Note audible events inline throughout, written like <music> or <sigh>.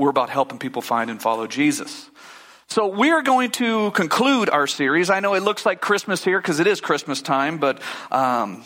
We're about helping people find and follow Jesus. So we are going to conclude our series. I know it looks like Christmas here because it is Christmas time, but um,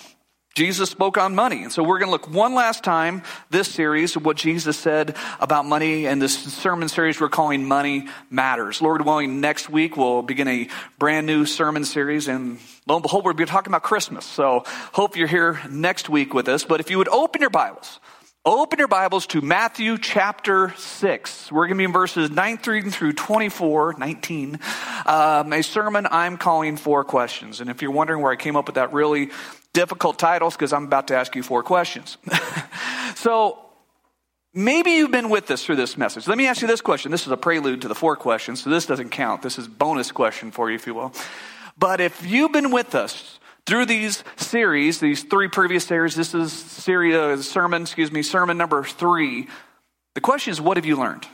Jesus spoke on money. And so we're going to look one last time this series what Jesus said about money and this sermon series we're calling Money Matters. Lord willing, next week we'll begin a brand new sermon series and lo and behold, we'll be talking about Christmas. So hope you're here next week with us. But if you would open your Bibles, Open your Bibles to Matthew chapter 6. We're going to be in verses 19 through 24, 19. Um, a sermon I'm calling Four Questions. And if you're wondering where I came up with that really difficult title, because I'm about to ask you four questions. <laughs> so, maybe you've been with us through this message. Let me ask you this question. This is a prelude to the four questions, so this doesn't count. This is bonus question for you, if you will. But if you've been with us through these series, these three previous series, this is series, uh, sermon, excuse me, sermon number three. The question is, what have you learned?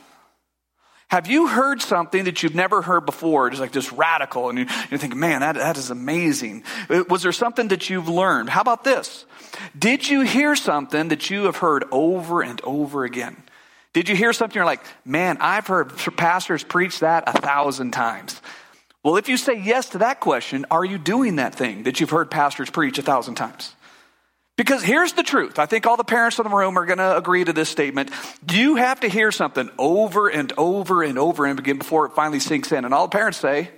Have you heard something that you've never heard before, just like just radical, and you're thinking, man, that, that is amazing? Uh, was there something that you've learned? How about this? Did you hear something that you have heard over and over again? Did you hear something you're like, man, I've heard pastors preach that a thousand times? Well, if you say yes to that question, are you doing that thing that you've heard pastors preach a thousand times? Because here's the truth. I think all the parents in the room are going to agree to this statement. You have to hear something over and over and over and again before it finally sinks in. And all the parents say,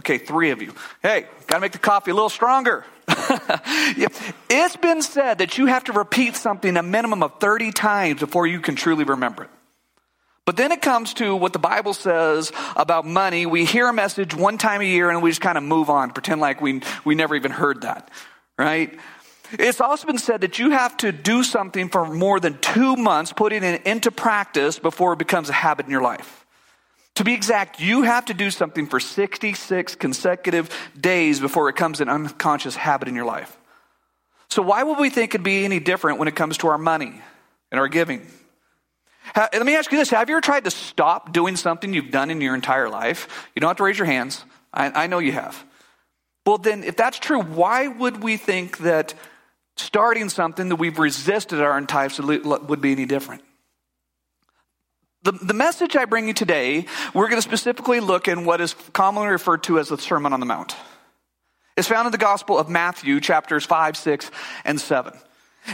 okay, three of you. Hey, got to make the coffee a little stronger. <laughs> it's been said that you have to repeat something a minimum of 30 times before you can truly remember it. But then it comes to what the Bible says about money. We hear a message one time a year and we just kind of move on, pretend like we, we never even heard that, right? It's also been said that you have to do something for more than two months, putting it into practice before it becomes a habit in your life. To be exact, you have to do something for 66 consecutive days before it becomes an unconscious habit in your life. So why would we think it'd be any different when it comes to our money and our giving? Let me ask you this. Have you ever tried to stop doing something you've done in your entire life? You don't have to raise your hands. I, I know you have. Well, then, if that's true, why would we think that starting something that we've resisted our entire life would be any different? The, the message I bring you today, we're going to specifically look in what is commonly referred to as the Sermon on the Mount. It's found in the Gospel of Matthew, chapters 5, 6, and 7.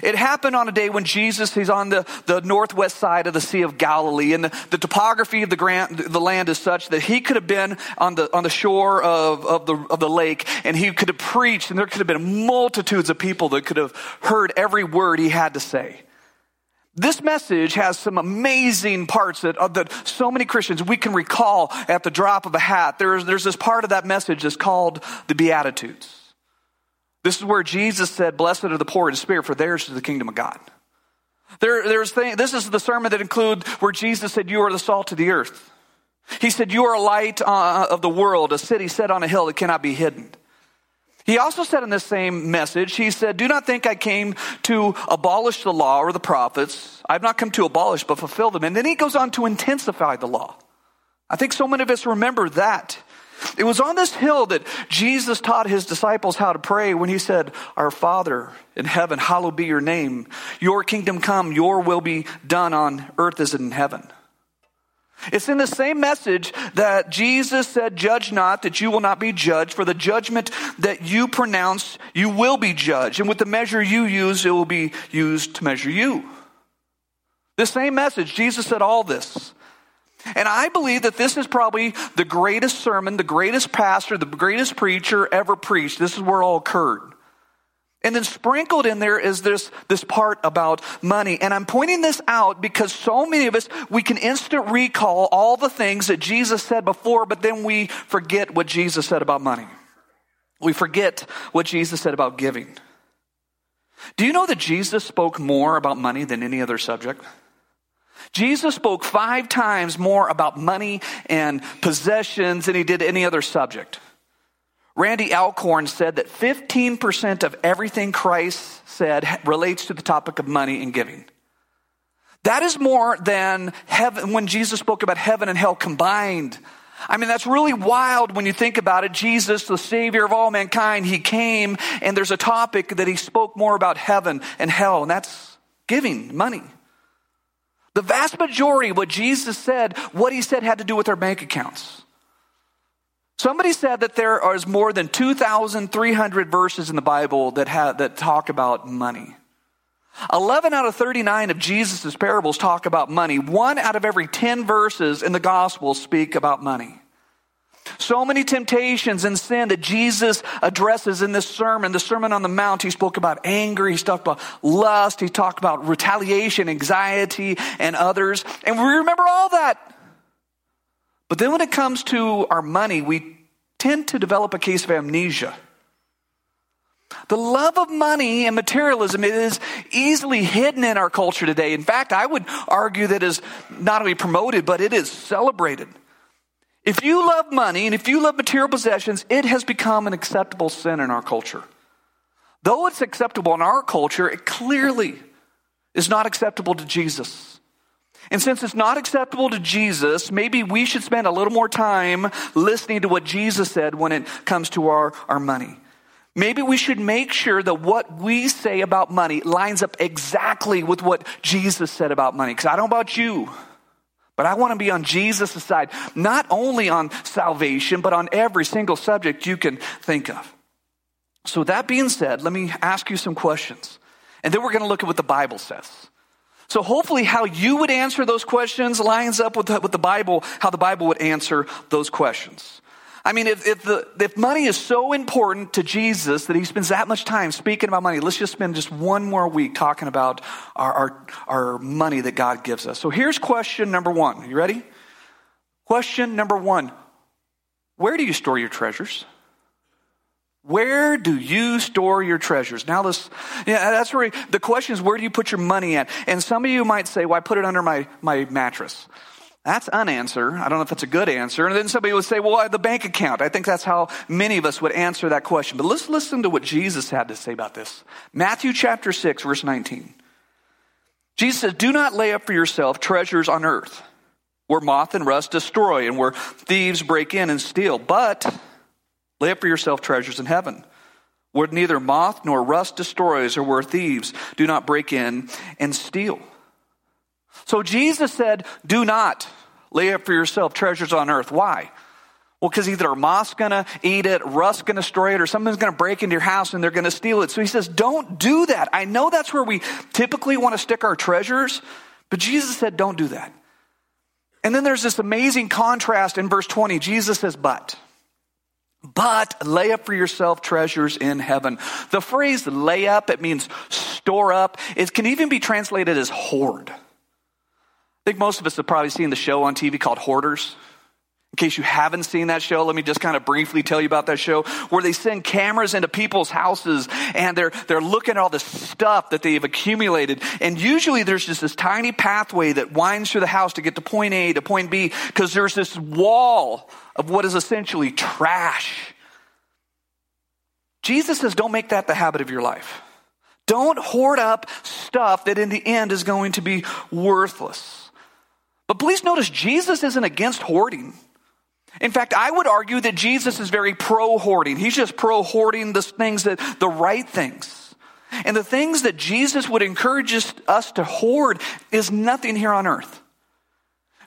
It happened on a day when Jesus, he's on the, the northwest side of the Sea of Galilee, and the, the topography of the, grant, the land is such that he could have been on the, on the shore of, of, the, of the lake, and he could have preached, and there could have been multitudes of people that could have heard every word he had to say. This message has some amazing parts that, uh, that so many Christians we can recall at the drop of a hat. There's, there's this part of that message that's called the Beatitudes. This is where Jesus said, Blessed are the poor in spirit, for theirs is the kingdom of God. There, there's this is the sermon that includes where Jesus said, You are the salt of the earth. He said, You are a light uh, of the world, a city set on a hill that cannot be hidden. He also said in this same message, He said, Do not think I came to abolish the law or the prophets. I've not come to abolish, but fulfill them. And then he goes on to intensify the law. I think so many of us remember that. It was on this hill that Jesus taught his disciples how to pray when he said, Our Father in heaven, hallowed be your name. Your kingdom come, your will be done on earth as in heaven. It's in the same message that Jesus said, Judge not, that you will not be judged. For the judgment that you pronounce, you will be judged. And with the measure you use, it will be used to measure you. The same message, Jesus said all this. And I believe that this is probably the greatest sermon, the greatest pastor, the greatest preacher ever preached. This is where it all occurred. And then sprinkled in there is this, this part about money. And I'm pointing this out because so many of us, we can instant recall all the things that Jesus said before, but then we forget what Jesus said about money. We forget what Jesus said about giving. Do you know that Jesus spoke more about money than any other subject? Jesus spoke five times more about money and possessions than he did any other subject. Randy Alcorn said that 15% of everything Christ said relates to the topic of money and giving. That is more than heaven, when Jesus spoke about heaven and hell combined. I mean, that's really wild when you think about it. Jesus, the Savior of all mankind, He came and there's a topic that He spoke more about heaven and hell, and that's giving money. The vast majority of what Jesus said, what he said had to do with our bank accounts. Somebody said that there is more than 2,300 verses in the Bible that, have, that talk about money. 11 out of 39 of Jesus' parables talk about money. One out of every 10 verses in the Gospels speak about money. So many temptations and sin that Jesus addresses in this sermon, the Sermon on the Mount. He spoke about anger, he talked about lust, he talked about retaliation, anxiety, and others. And we remember all that. But then when it comes to our money, we tend to develop a case of amnesia. The love of money and materialism is easily hidden in our culture today. In fact, I would argue that is not only promoted, but it is celebrated. If you love money and if you love material possessions, it has become an acceptable sin in our culture. Though it's acceptable in our culture, it clearly is not acceptable to Jesus. And since it's not acceptable to Jesus, maybe we should spend a little more time listening to what Jesus said when it comes to our, our money. Maybe we should make sure that what we say about money lines up exactly with what Jesus said about money. Because I don't know about you, but I want to be on Jesus' side, not only on salvation, but on every single subject you can think of. So, that being said, let me ask you some questions. And then we're going to look at what the Bible says. So hopefully how you would answer those questions lines up with the, with the Bible, how the Bible would answer those questions. I mean, if, if, the, if money is so important to Jesus that he spends that much time speaking about money, let's just spend just one more week talking about our, our, our money that God gives us. So here's question number one. You ready? Question number one Where do you store your treasures? Where do you store your treasures? Now, this, yeah, that's where the question is, where do you put your money at? And some of you might say, well, I put it under my, my mattress. That's an answer. I don't know if that's a good answer. And then somebody would say, well, the bank account. I think that's how many of us would answer that question. But let's listen to what Jesus had to say about this. Matthew chapter 6, verse 19. Jesus says, do not lay up for yourself treasures on earth where moth and rust destroy and where thieves break in and steal. But Lay up for yourself treasures in heaven, where neither moth nor rust destroys, or where thieves do not break in and steal. So Jesus said, Do not lay up for yourself treasures on earth. Why? Well, because either a moth's gonna eat it, rust's gonna destroy it, or something's gonna break into your house and they're gonna steal it. So he says, don't do that. I know that's where we typically want to stick our treasures, but Jesus said, don't do that. And then there's this amazing contrast in verse 20. Jesus says, but. But lay up for yourself treasures in heaven. The phrase lay up, it means store up. It can even be translated as hoard. I think most of us have probably seen the show on TV called Hoarders. In case you haven't seen that show, let me just kind of briefly tell you about that show where they send cameras into people's houses and they're, they're looking at all the stuff that they've accumulated. And usually there's just this tiny pathway that winds through the house to get to point A to point B because there's this wall of what is essentially trash. Jesus says, don't make that the habit of your life. Don't hoard up stuff that in the end is going to be worthless. But please notice, Jesus isn't against hoarding. In fact, I would argue that Jesus is very pro hoarding. He's just pro hoarding the things that, the right things. And the things that Jesus would encourage us to hoard is nothing here on earth.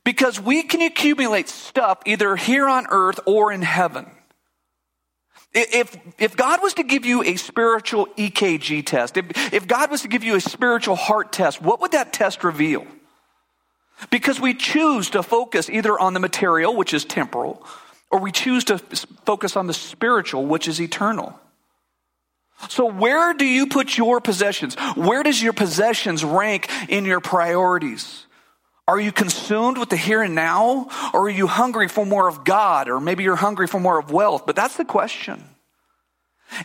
Because we can accumulate stuff either here on earth or in heaven. If, if God was to give you a spiritual EKG test, if, if God was to give you a spiritual heart test, what would that test reveal? Because we choose to focus either on the material, which is temporal, or we choose to focus on the spiritual, which is eternal. So, where do you put your possessions? Where does your possessions rank in your priorities? Are you consumed with the here and now? Or are you hungry for more of God? Or maybe you're hungry for more of wealth? But that's the question.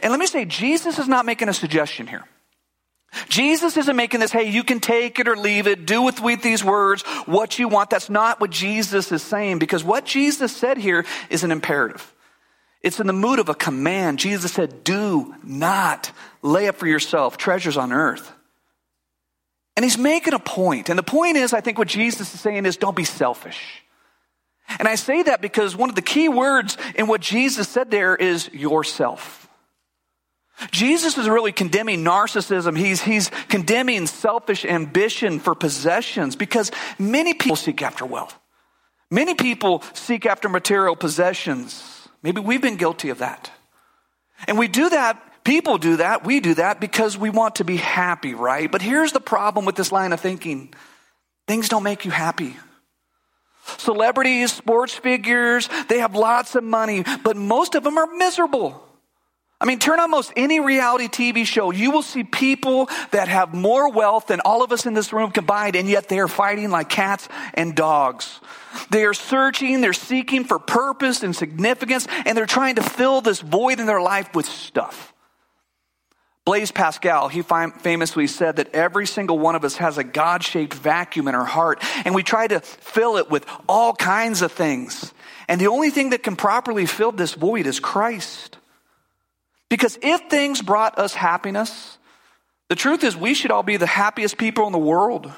And let me say, Jesus is not making a suggestion here. Jesus isn't making this, hey, you can take it or leave it, do with, with these words what you want. That's not what Jesus is saying because what Jesus said here is an imperative. It's in the mood of a command. Jesus said, do not lay up for yourself treasures on earth. And he's making a point. And the point is, I think what Jesus is saying is don't be selfish. And I say that because one of the key words in what Jesus said there is yourself. Jesus is really condemning narcissism. He's, he's condemning selfish ambition for possessions because many people seek after wealth. Many people seek after material possessions. Maybe we've been guilty of that. And we do that, people do that, we do that because we want to be happy, right? But here's the problem with this line of thinking things don't make you happy. Celebrities, sports figures, they have lots of money, but most of them are miserable. I mean, turn on most any reality TV show. You will see people that have more wealth than all of us in this room combined, and yet they are fighting like cats and dogs. They are searching, they're seeking for purpose and significance, and they're trying to fill this void in their life with stuff. Blaise Pascal, he famously said that every single one of us has a God shaped vacuum in our heart, and we try to fill it with all kinds of things. And the only thing that can properly fill this void is Christ. Because if things brought us happiness, the truth is we should all be the happiest people in the world.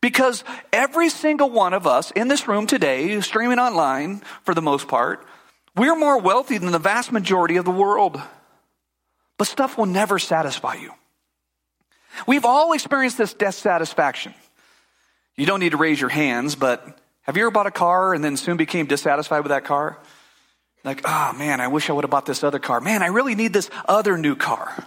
Because every single one of us in this room today, streaming online for the most part, we're more wealthy than the vast majority of the world. But stuff will never satisfy you. We've all experienced this dissatisfaction. You don't need to raise your hands, but have you ever bought a car and then soon became dissatisfied with that car? Like, oh man, I wish I would have bought this other car. Man, I really need this other new car.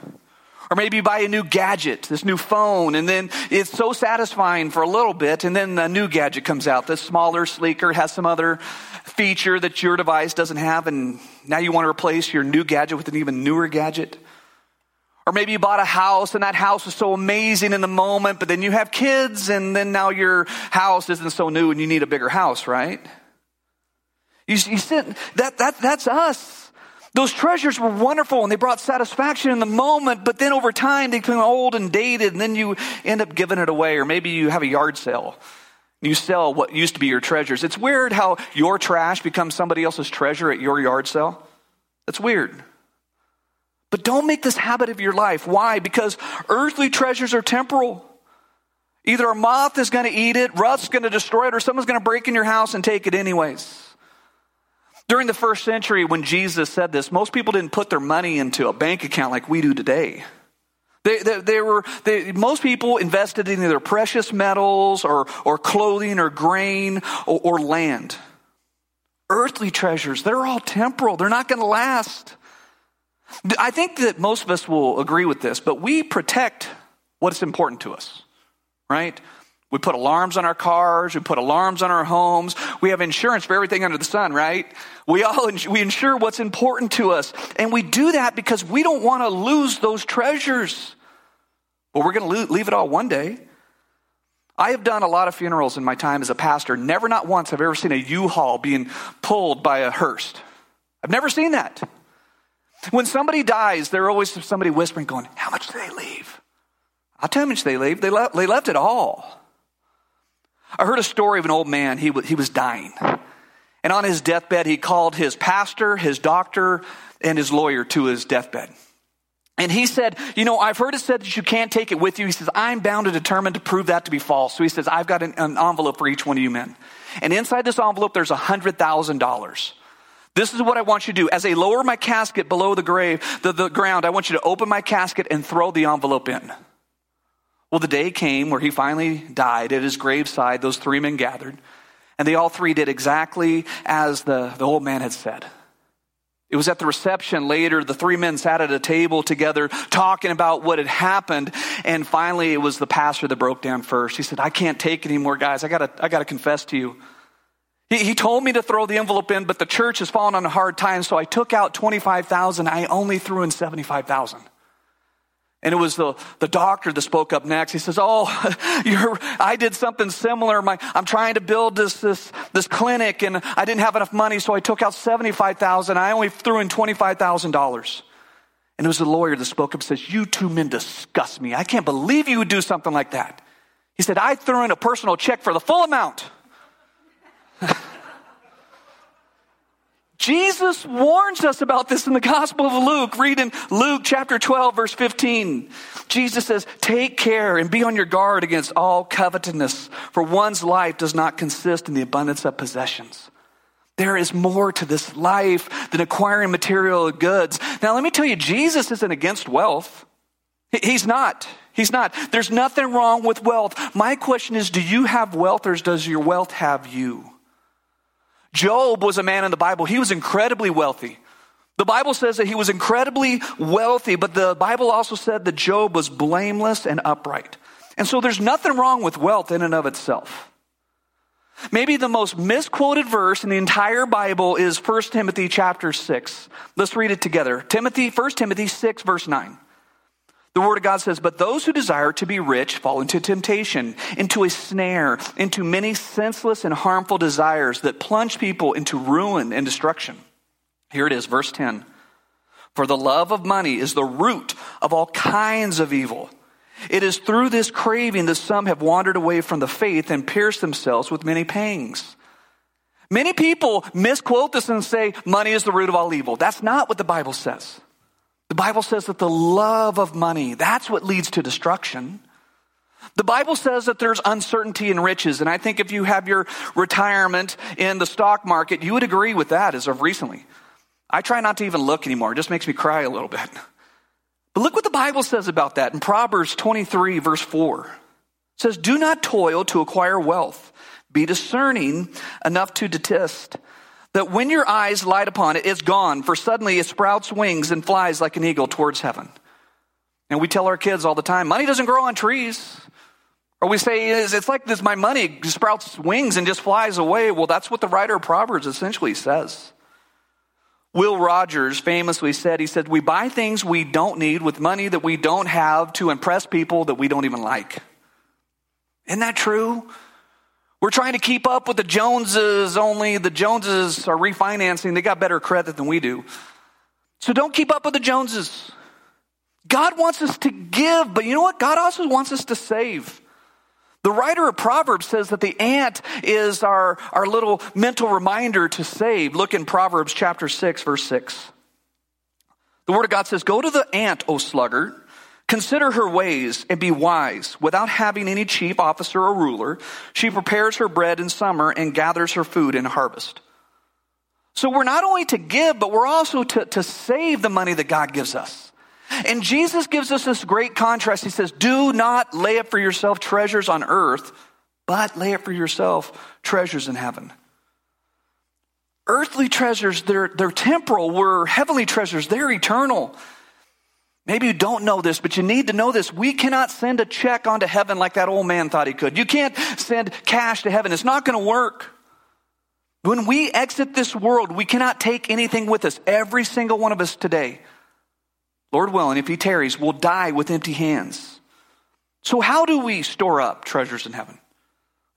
Or maybe buy a new gadget, this new phone, and then it's so satisfying for a little bit, and then a new gadget comes out that's smaller, sleeker, has some other feature that your device doesn't have, and now you want to replace your new gadget with an even newer gadget. Or maybe you bought a house and that house was so amazing in the moment, but then you have kids and then now your house isn't so new and you need a bigger house, right? You, you that, that, that's us. Those treasures were wonderful and they brought satisfaction in the moment, but then over time they become old and dated and then you end up giving it away or maybe you have a yard sale. You sell what used to be your treasures. It's weird how your trash becomes somebody else's treasure at your yard sale. That's weird. But don't make this habit of your life. Why? Because earthly treasures are temporal. Either a moth is going to eat it, rust's going to destroy it, or someone's going to break in your house and take it anyways. During the first century, when Jesus said this, most people didn't put their money into a bank account like we do today. They, they, they were, they, most people invested in either precious metals or, or clothing or grain or, or land. Earthly treasures, they're all temporal. They're not going to last. I think that most of us will agree with this, but we protect what's important to us, right? We put alarms on our cars. We put alarms on our homes. We have insurance for everything under the sun, right? We all, we insure what's important to us. And we do that because we don't want to lose those treasures. But we're going to leave it all one day. I have done a lot of funerals in my time as a pastor. Never, not once, have I ever seen a U-Haul being pulled by a hearse. I've never seen that. When somebody dies, there's always somebody whispering, going, How much do they leave? I'll tell you how much they leave. They left, they left it all. I heard a story of an old man. He, he was dying. And on his deathbed, he called his pastor, his doctor, and his lawyer to his deathbed. And he said, You know, I've heard it said that you can't take it with you. He says, I'm bound to determine to prove that to be false. So he says, I've got an, an envelope for each one of you men. And inside this envelope, there's $100,000. This is what I want you to do. As I lower my casket below the grave, the, the ground, I want you to open my casket and throw the envelope in. Well, the day came where he finally died at his graveside. Those three men gathered, and they all three did exactly as the, the old man had said. It was at the reception later, the three men sat at a table together talking about what had happened. And finally, it was the pastor that broke down first. He said, I can't take anymore, guys. I gotta, I gotta confess to you. He, he told me to throw the envelope in, but the church has fallen on a hard time, so I took out 25,000. I only threw in 75,000. And it was the, the doctor that spoke up next. He says, Oh, <laughs> I did something similar. My, I'm trying to build this, this, this clinic and I didn't have enough money, so I took out 75,000. I only threw in $25,000. And it was the lawyer that spoke up and says, You two men disgust me. I can't believe you would do something like that. He said, I threw in a personal check for the full amount. Jesus warns us about this in the Gospel of Luke. Read in Luke chapter 12, verse 15. Jesus says, Take care and be on your guard against all covetousness, for one's life does not consist in the abundance of possessions. There is more to this life than acquiring material goods. Now, let me tell you, Jesus isn't against wealth. He's not. He's not. There's nothing wrong with wealth. My question is do you have wealth or does your wealth have you? Job was a man in the Bible. He was incredibly wealthy. The Bible says that he was incredibly wealthy, but the Bible also said that Job was blameless and upright. And so there's nothing wrong with wealth in and of itself. Maybe the most misquoted verse in the entire Bible is 1 Timothy chapter 6. Let's read it together. Timothy, 1 Timothy 6 verse 9. The Word of God says, But those who desire to be rich fall into temptation, into a snare, into many senseless and harmful desires that plunge people into ruin and destruction. Here it is, verse 10. For the love of money is the root of all kinds of evil. It is through this craving that some have wandered away from the faith and pierced themselves with many pangs. Many people misquote this and say money is the root of all evil. That's not what the Bible says. The Bible says that the love of money, that's what leads to destruction. The Bible says that there's uncertainty in riches, and I think if you have your retirement in the stock market, you would agree with that as of recently. I try not to even look anymore. It just makes me cry a little bit. But look what the Bible says about that in Proverbs 23, verse 4. It says, Do not toil to acquire wealth. Be discerning enough to detest. That when your eyes light upon it, it's gone, for suddenly it sprouts wings and flies like an eagle towards heaven. And we tell our kids all the time, money doesn't grow on trees. Or we say, it's like this, my money sprouts wings and just flies away. Well, that's what the writer of Proverbs essentially says. Will Rogers famously said, he said, we buy things we don't need with money that we don't have to impress people that we don't even like. Isn't that true? We're trying to keep up with the Joneses, only the Joneses are refinancing. They got better credit than we do. So don't keep up with the Joneses. God wants us to give, but you know what? God also wants us to save. The writer of Proverbs says that the ant is our, our little mental reminder to save. Look in Proverbs chapter 6, verse 6. The word of God says, Go to the ant, O sluggard. Consider her ways and be wise. Without having any chief officer or ruler, she prepares her bread in summer and gathers her food in harvest. So we're not only to give, but we're also to, to save the money that God gives us. And Jesus gives us this great contrast. He says, Do not lay up for yourself treasures on earth, but lay up for yourself treasures in heaven. Earthly treasures, they're, they're temporal. We're heavenly treasures, they're eternal. Maybe you don't know this, but you need to know this. We cannot send a check onto heaven like that old man thought he could. You can't send cash to heaven. It's not going to work. When we exit this world, we cannot take anything with us. Every single one of us today. Lord willing, if he tarries, will die with empty hands. So, how do we store up treasures in heaven?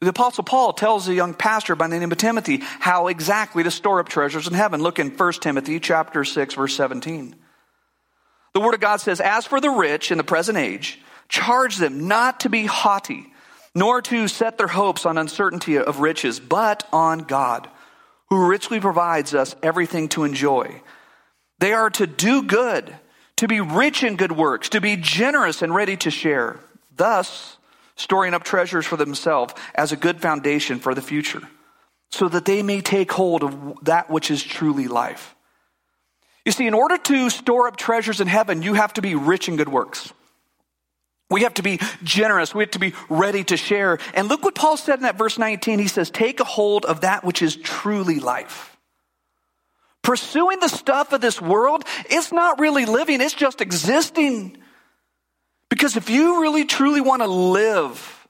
The Apostle Paul tells a young pastor by the name of Timothy how exactly to store up treasures in heaven. Look in 1 Timothy chapter 6, verse 17. The Word of God says, As for the rich in the present age, charge them not to be haughty, nor to set their hopes on uncertainty of riches, but on God, who richly provides us everything to enjoy. They are to do good to be rich in good works, to be generous and ready to share, thus storing up treasures for themselves as a good foundation for the future, so that they may take hold of that which is truly life. You see, in order to store up treasures in heaven, you have to be rich in good works. We have to be generous. We have to be ready to share. And look what Paul said in that verse 19. He says, Take a hold of that which is truly life. Pursuing the stuff of this world, it's not really living, it's just existing. Because if you really truly want to live,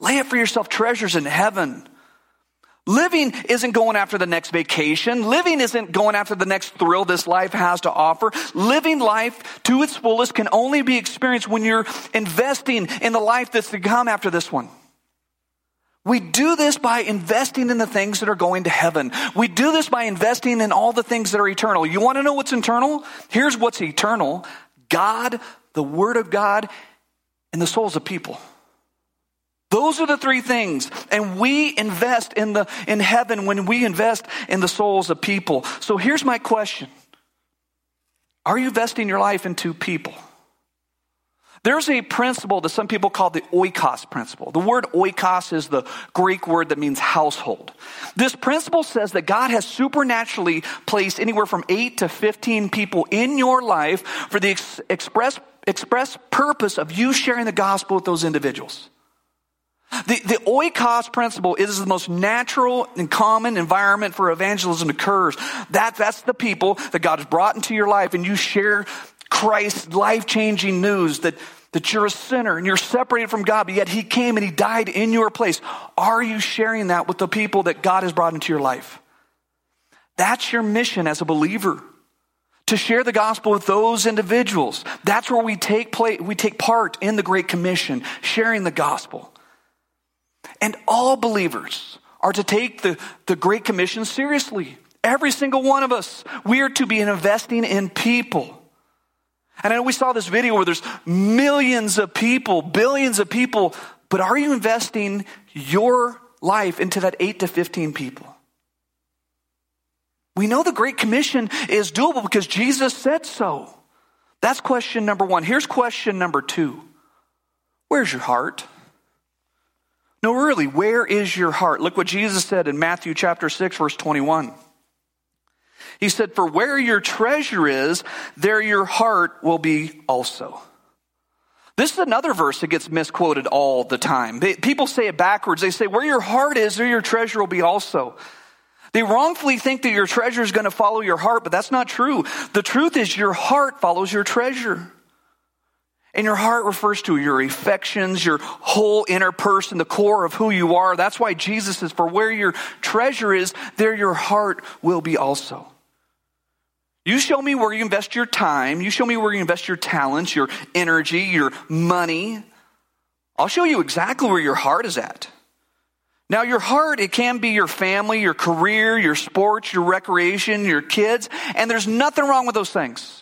lay up for yourself treasures in heaven. Living isn't going after the next vacation. Living isn't going after the next thrill this life has to offer. Living life to its fullest can only be experienced when you're investing in the life that's to come after this one. We do this by investing in the things that are going to heaven. We do this by investing in all the things that are eternal. You want to know what's eternal? Here's what's eternal God, the Word of God, and the souls of people. Those are the three things. And we invest in the in heaven when we invest in the souls of people. So here's my question. Are you investing your life into people? There's a principle that some people call the oikos principle. The word oikos is the Greek word that means household. This principle says that God has supernaturally placed anywhere from 8 to 15 people in your life for the ex- express, express purpose of you sharing the gospel with those individuals. The, the oikos principle is the most natural and common environment for evangelism occurs. That, that's the people that God has brought into your life and you share Christ's life changing news that, that you're a sinner and you're separated from God, but yet He came and He died in your place. Are you sharing that with the people that God has brought into your life? That's your mission as a believer. To share the gospel with those individuals. That's where we take play, we take part in the Great Commission, sharing the gospel. And all believers are to take the, the Great Commission seriously. Every single one of us. We are to be investing in people. And I know we saw this video where there's millions of people, billions of people, but are you investing your life into that 8 to 15 people? We know the Great Commission is doable because Jesus said so. That's question number one. Here's question number two Where's your heart? No, really, where is your heart? Look what Jesus said in Matthew chapter 6, verse 21. He said, For where your treasure is, there your heart will be also. This is another verse that gets misquoted all the time. They, people say it backwards. They say, Where your heart is, there your treasure will be also. They wrongfully think that your treasure is going to follow your heart, but that's not true. The truth is, your heart follows your treasure. And your heart refers to your affections, your whole inner person, the core of who you are. That's why Jesus says, For where your treasure is, there your heart will be also. You show me where you invest your time. You show me where you invest your talents, your energy, your money. I'll show you exactly where your heart is at. Now, your heart, it can be your family, your career, your sports, your recreation, your kids, and there's nothing wrong with those things.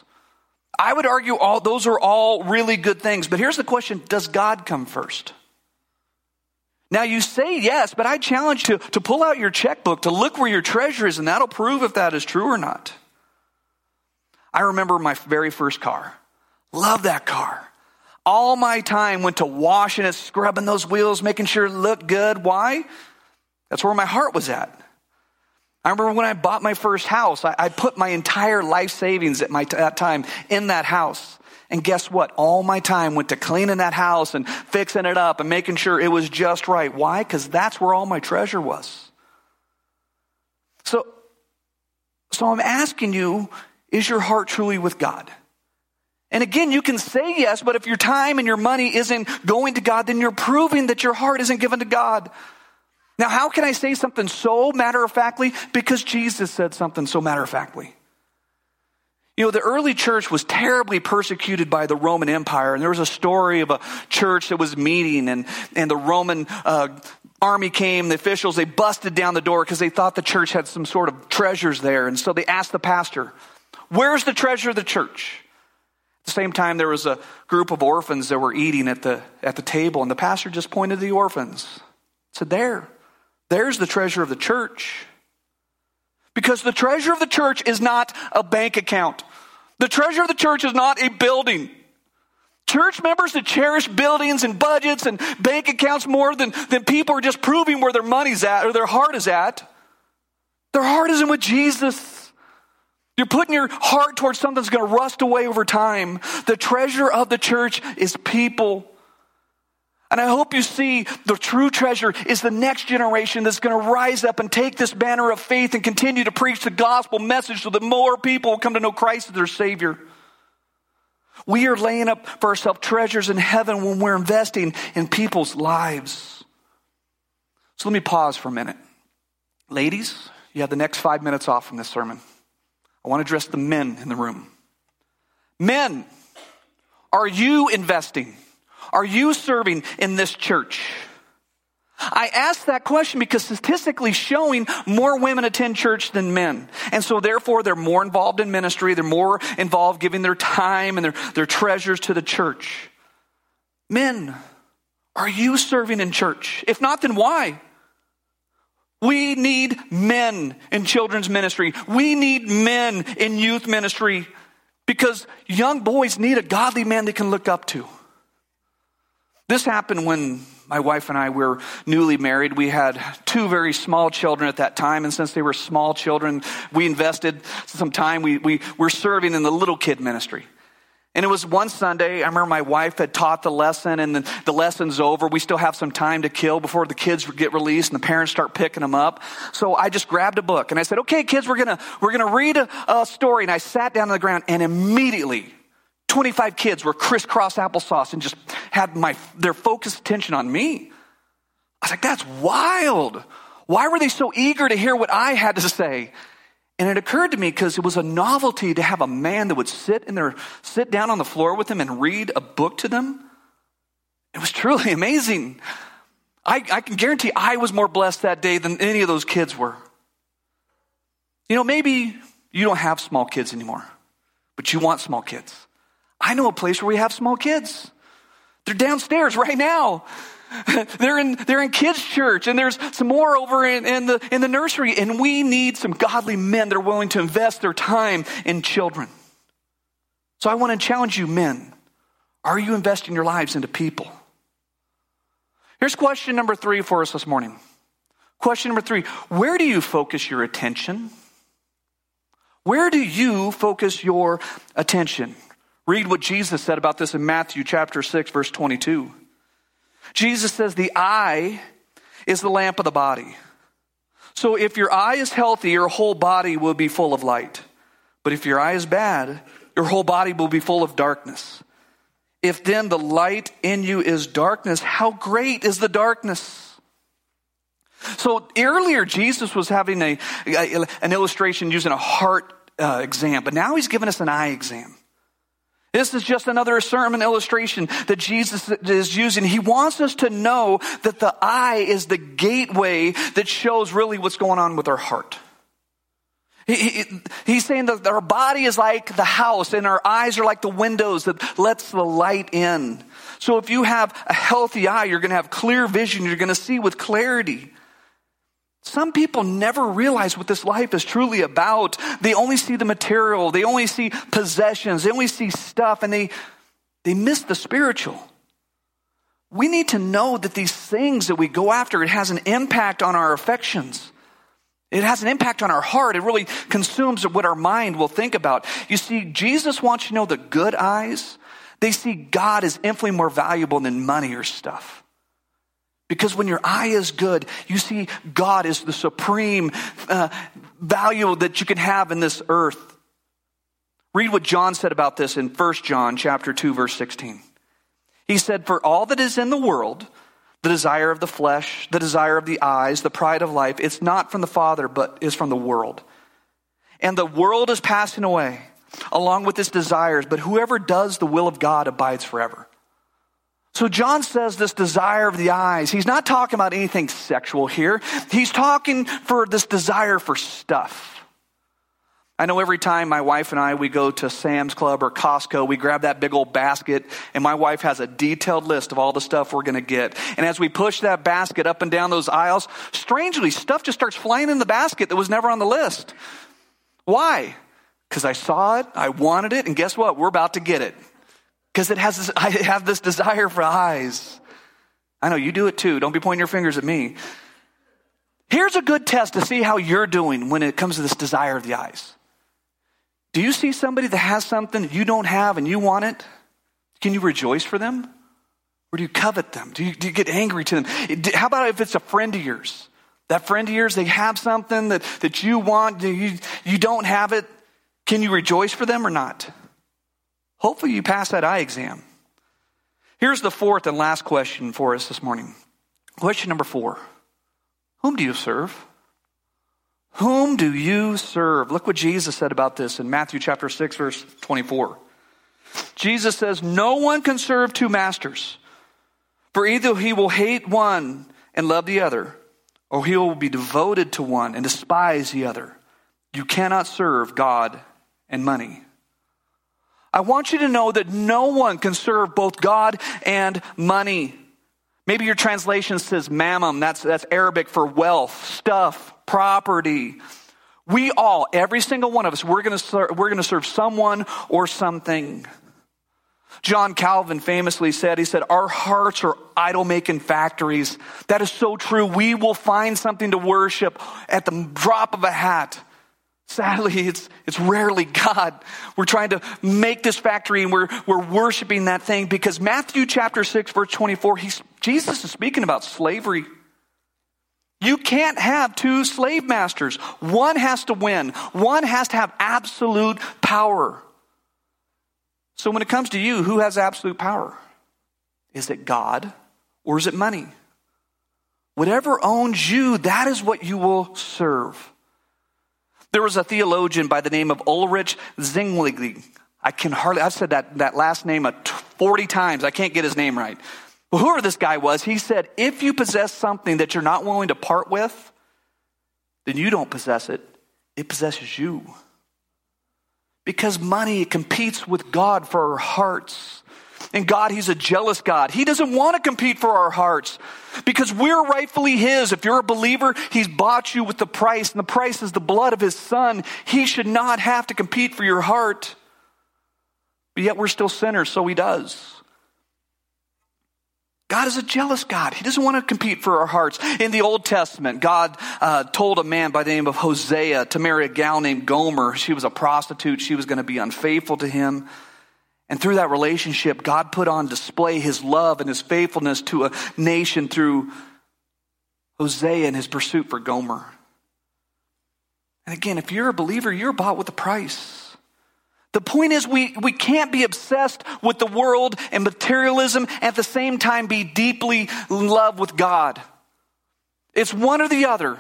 I would argue all those are all really good things. But here's the question Does God come first? Now you say yes, but I challenge to, to pull out your checkbook, to look where your treasure is, and that'll prove if that is true or not. I remember my very first car. Love that car. All my time went to washing it, scrubbing those wheels, making sure it looked good. Why? That's where my heart was at. I remember when I bought my first house, I, I put my entire life savings at my t- that time in that house. And guess what? All my time went to cleaning that house and fixing it up and making sure it was just right. Why? Because that's where all my treasure was. So, so I'm asking you, is your heart truly with God? And again, you can say yes, but if your time and your money isn't going to God, then you're proving that your heart isn't given to God. Now, how can I say something so matter of factly? Because Jesus said something so matter of factly. You know, the early church was terribly persecuted by the Roman Empire, and there was a story of a church that was meeting, and, and the Roman uh, army came, the officials, they busted down the door because they thought the church had some sort of treasures there. And so they asked the pastor, Where's the treasure of the church? At the same time, there was a group of orphans that were eating at the, at the table, and the pastor just pointed to the orphans. Said, There. There's the treasure of the church. Because the treasure of the church is not a bank account. The treasure of the church is not a building. Church members that cherish buildings and budgets and bank accounts more than, than people are just proving where their money's at or their heart is at. Their heart isn't with Jesus. You're putting your heart towards something that's going to rust away over time. The treasure of the church is people. And I hope you see the true treasure is the next generation that's going to rise up and take this banner of faith and continue to preach the gospel message so that more people will come to know Christ as their Savior. We are laying up for ourselves treasures in heaven when we're investing in people's lives. So let me pause for a minute. Ladies, you have the next five minutes off from this sermon. I want to address the men in the room. Men, are you investing? Are you serving in this church? I ask that question because statistically showing more women attend church than men. And so therefore they're more involved in ministry. They're more involved giving their time and their, their treasures to the church. Men, are you serving in church? If not, then why? We need men in children's ministry. We need men in youth ministry because young boys need a godly man they can look up to. This happened when my wife and I were newly married. We had two very small children at that time, and since they were small children, we invested some time. We, we were serving in the little kid ministry. And it was one Sunday, I remember my wife had taught the lesson and the, the, lesson's over. We still have some time to kill before the kids get released and the parents start picking them up. So I just grabbed a book and I said, okay, kids, we're gonna, we're gonna read a, a story. And I sat down on the ground and immediately 25 kids were crisscross applesauce and just had my, their focused attention on me. I was like, that's wild. Why were they so eager to hear what I had to say? And it occurred to me because it was a novelty to have a man that would sit in their, sit down on the floor with them and read a book to them. It was truly <laughs> amazing. I, I can guarantee I was more blessed that day than any of those kids were. You know, maybe you don't have small kids anymore, but you want small kids. I know a place where we have small kids. They're downstairs right now. <laughs> they're in they're in kids church and there's some more over in, in, the in the nursery and we need some godly men that are willing to invest their time in children. So i want to challenge you men. Are you investing your lives into people? Here's question number three for us this morning. Question number three where do you focus your attention? Where do you focus your attention read what jesus said about this in matthew chapter 6 verse 22 Jesus says the eye is the lamp of the body. So if your eye is healthy, your whole body will be full of light. But if your eye is bad, your whole body will be full of darkness. If then the light in you is darkness, how great is the darkness? So earlier, Jesus was having a, a an illustration using a heart uh, exam, but now he's giving us an eye exam. This is just another sermon illustration that Jesus is using. He wants us to know that the eye is the gateway that shows really what's going on with our heart. He, he, he's saying that our body is like the house and our eyes are like the windows that lets the light in. So if you have a healthy eye, you're going to have clear vision. You're going to see with clarity. Some people never realize what this life is truly about. They only see the material, they only see possessions, they only see stuff, and they, they miss the spiritual. We need to know that these things that we go after, it has an impact on our affections. It has an impact on our heart. It really consumes what our mind will think about. You see, Jesus wants you to know the good eyes, they see God as infinitely more valuable than money or stuff. Because when your eye is good, you see God is the supreme uh, value that you can have in this earth. Read what John said about this in 1 John chapter 2 verse 16. He said, "For all that is in the world, the desire of the flesh, the desire of the eyes, the pride of life, it's not from the Father, but is from the world. And the world is passing away along with its desires, but whoever does the will of God abides forever." So John says this desire of the eyes. He's not talking about anything sexual here. He's talking for this desire for stuff. I know every time my wife and I we go to Sam's Club or Costco, we grab that big old basket and my wife has a detailed list of all the stuff we're going to get. And as we push that basket up and down those aisles, strangely stuff just starts flying in the basket that was never on the list. Why? Because I saw it, I wanted it, and guess what? We're about to get it. Because it has this, <laughs> I have this desire for eyes. I know you do it too. Don't be pointing your fingers at me. Here's a good test to see how you're doing when it comes to this desire of the eyes. Do you see somebody that has something that you don't have and you want it? Can you rejoice for them? Or do you covet them? Do you, do you get angry to them? How about if it's a friend of yours? That friend of yours, they have something that, that you want, you, you don't have it. Can you rejoice for them or not? Hopefully, you pass that eye exam. Here's the fourth and last question for us this morning. Question number four Whom do you serve? Whom do you serve? Look what Jesus said about this in Matthew chapter 6, verse 24. Jesus says, No one can serve two masters, for either he will hate one and love the other, or he will be devoted to one and despise the other. You cannot serve God and money. I want you to know that no one can serve both God and money. Maybe your translation says mammon. That's, that's Arabic for wealth, stuff, property. We all, every single one of us, we're going to serve, someone or something. John Calvin famously said, he said, our hearts are idol making factories. That is so true. We will find something to worship at the drop of a hat. Sadly, it's, it's rarely God. We're trying to make this factory and we're, we're worshiping that thing because Matthew chapter 6 verse 24, he's, Jesus is speaking about slavery. You can't have two slave masters. One has to win. One has to have absolute power. So when it comes to you, who has absolute power? Is it God or is it money? Whatever owns you, that is what you will serve. There was a theologian by the name of Ulrich Zwingli. I can hardly, I've said that, that last name 40 times. I can't get his name right. Whoever this guy was, he said, if you possess something that you're not willing to part with, then you don't possess it. It possesses you. Because money competes with God for our hearts. And God, He's a jealous God. He doesn't want to compete for our hearts because we're rightfully His. If you're a believer, He's bought you with the price, and the price is the blood of His Son. He should not have to compete for your heart. But yet we're still sinners, so He does. God is a jealous God. He doesn't want to compete for our hearts. In the Old Testament, God uh, told a man by the name of Hosea to marry a gal named Gomer. She was a prostitute. She was going to be unfaithful to him. And through that relationship, God put on display his love and his faithfulness to a nation through Hosea and his pursuit for Gomer. And again, if you're a believer, you're bought with a price. The point is, we, we can't be obsessed with the world and materialism and at the same time be deeply in love with God. It's one or the other.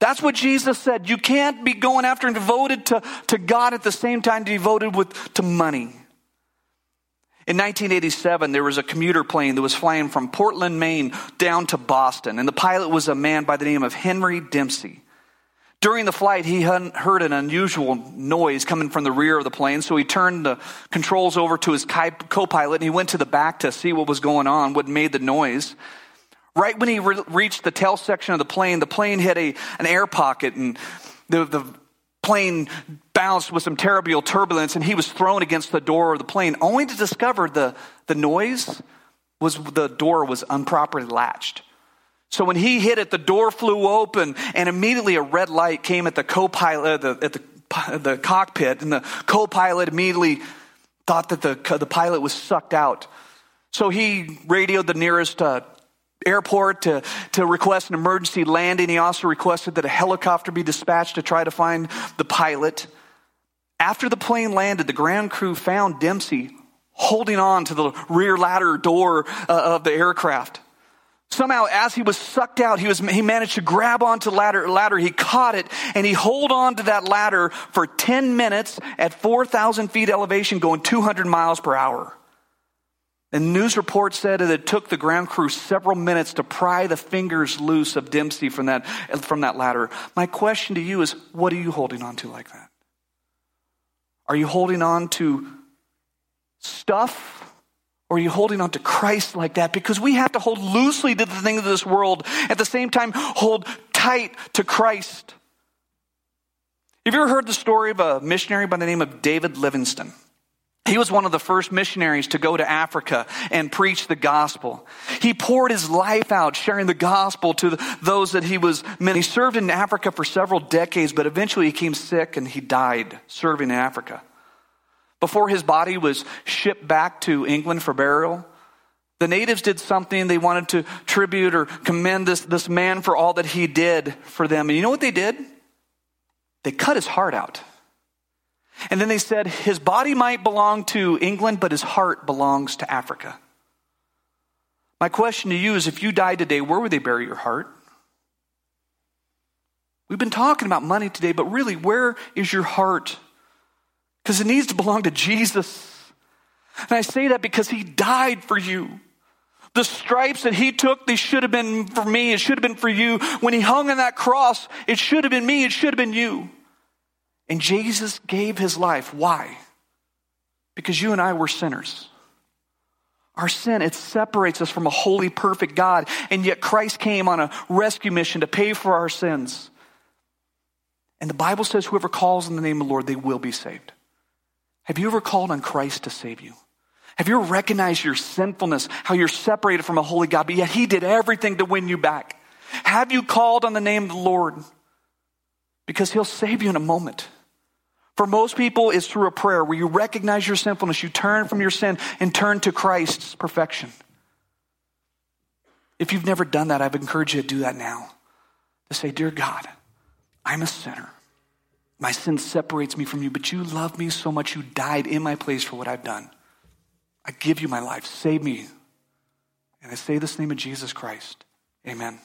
That's what Jesus said. You can't be going after and devoted to, to God at the same time devoted with, to money. In 1987, there was a commuter plane that was flying from Portland, Maine down to Boston, and the pilot was a man by the name of Henry Dempsey. During the flight, he heard an unusual noise coming from the rear of the plane, so he turned the controls over to his co pilot and he went to the back to see what was going on, what made the noise. Right when he re- reached the tail section of the plane, the plane hit a, an air pocket and the, the plane bounced with some terrible turbulence and he was thrown against the door of the plane, only to discover the, the noise was the door was improperly latched. So when he hit it, the door flew open and immediately a red light came at the co-pilot, uh, at the, the cockpit and the co-pilot immediately thought that the, the pilot was sucked out. So he radioed the nearest uh, airport to, to request an emergency landing. He also requested that a helicopter be dispatched to try to find the pilot. After the plane landed, the ground crew found Dempsey holding on to the rear ladder door uh, of the aircraft. Somehow, as he was sucked out, he, was, he managed to grab onto ladder, ladder. He caught it and he hold on to that ladder for 10 minutes at 4,000 feet elevation going 200 miles per hour. And news report said that it took the ground crew several minutes to pry the fingers loose of Dempsey from that, from that ladder. My question to you is, what are you holding on to like that? Are you holding on to stuff or are you holding on to Christ like that? Because we have to hold loosely to the things of this world, at the same time, hold tight to Christ. Have you ever heard the story of a missionary by the name of David Livingstone? He was one of the first missionaries to go to Africa and preach the gospel. He poured his life out sharing the gospel to those that he was meant. He served in Africa for several decades, but eventually he came sick and he died serving in Africa. Before his body was shipped back to England for burial, the natives did something they wanted to tribute or commend this, this man for all that he did for them. And you know what they did? They cut his heart out. And then they said, his body might belong to England, but his heart belongs to Africa. My question to you is if you died today, where would they bury your heart? We've been talking about money today, but really, where is your heart? because it needs to belong to Jesus. And I say that because he died for you. The stripes that he took, they should have been for me. It should have been for you. When he hung on that cross, it should have been me. It should have been you. And Jesus gave his life. Why? Because you and I were sinners. Our sin, it separates us from a holy, perfect God. And yet Christ came on a rescue mission to pay for our sins. And the Bible says whoever calls in the name of the Lord, they will be saved. Have you ever called on Christ to save you? Have you ever recognized your sinfulness, how you're separated from a holy God, but yet He did everything to win you back? Have you called on the name of the Lord? Because He'll save you in a moment. For most people, it's through a prayer where you recognize your sinfulness, you turn from your sin and turn to Christ's perfection. If you've never done that, I've encouraged you to do that now. To say, Dear God, I'm a sinner. My sin separates me from you, but you love me so much you died in my place for what I've done. I give you my life. Save me. And I say this name of Jesus Christ. Amen.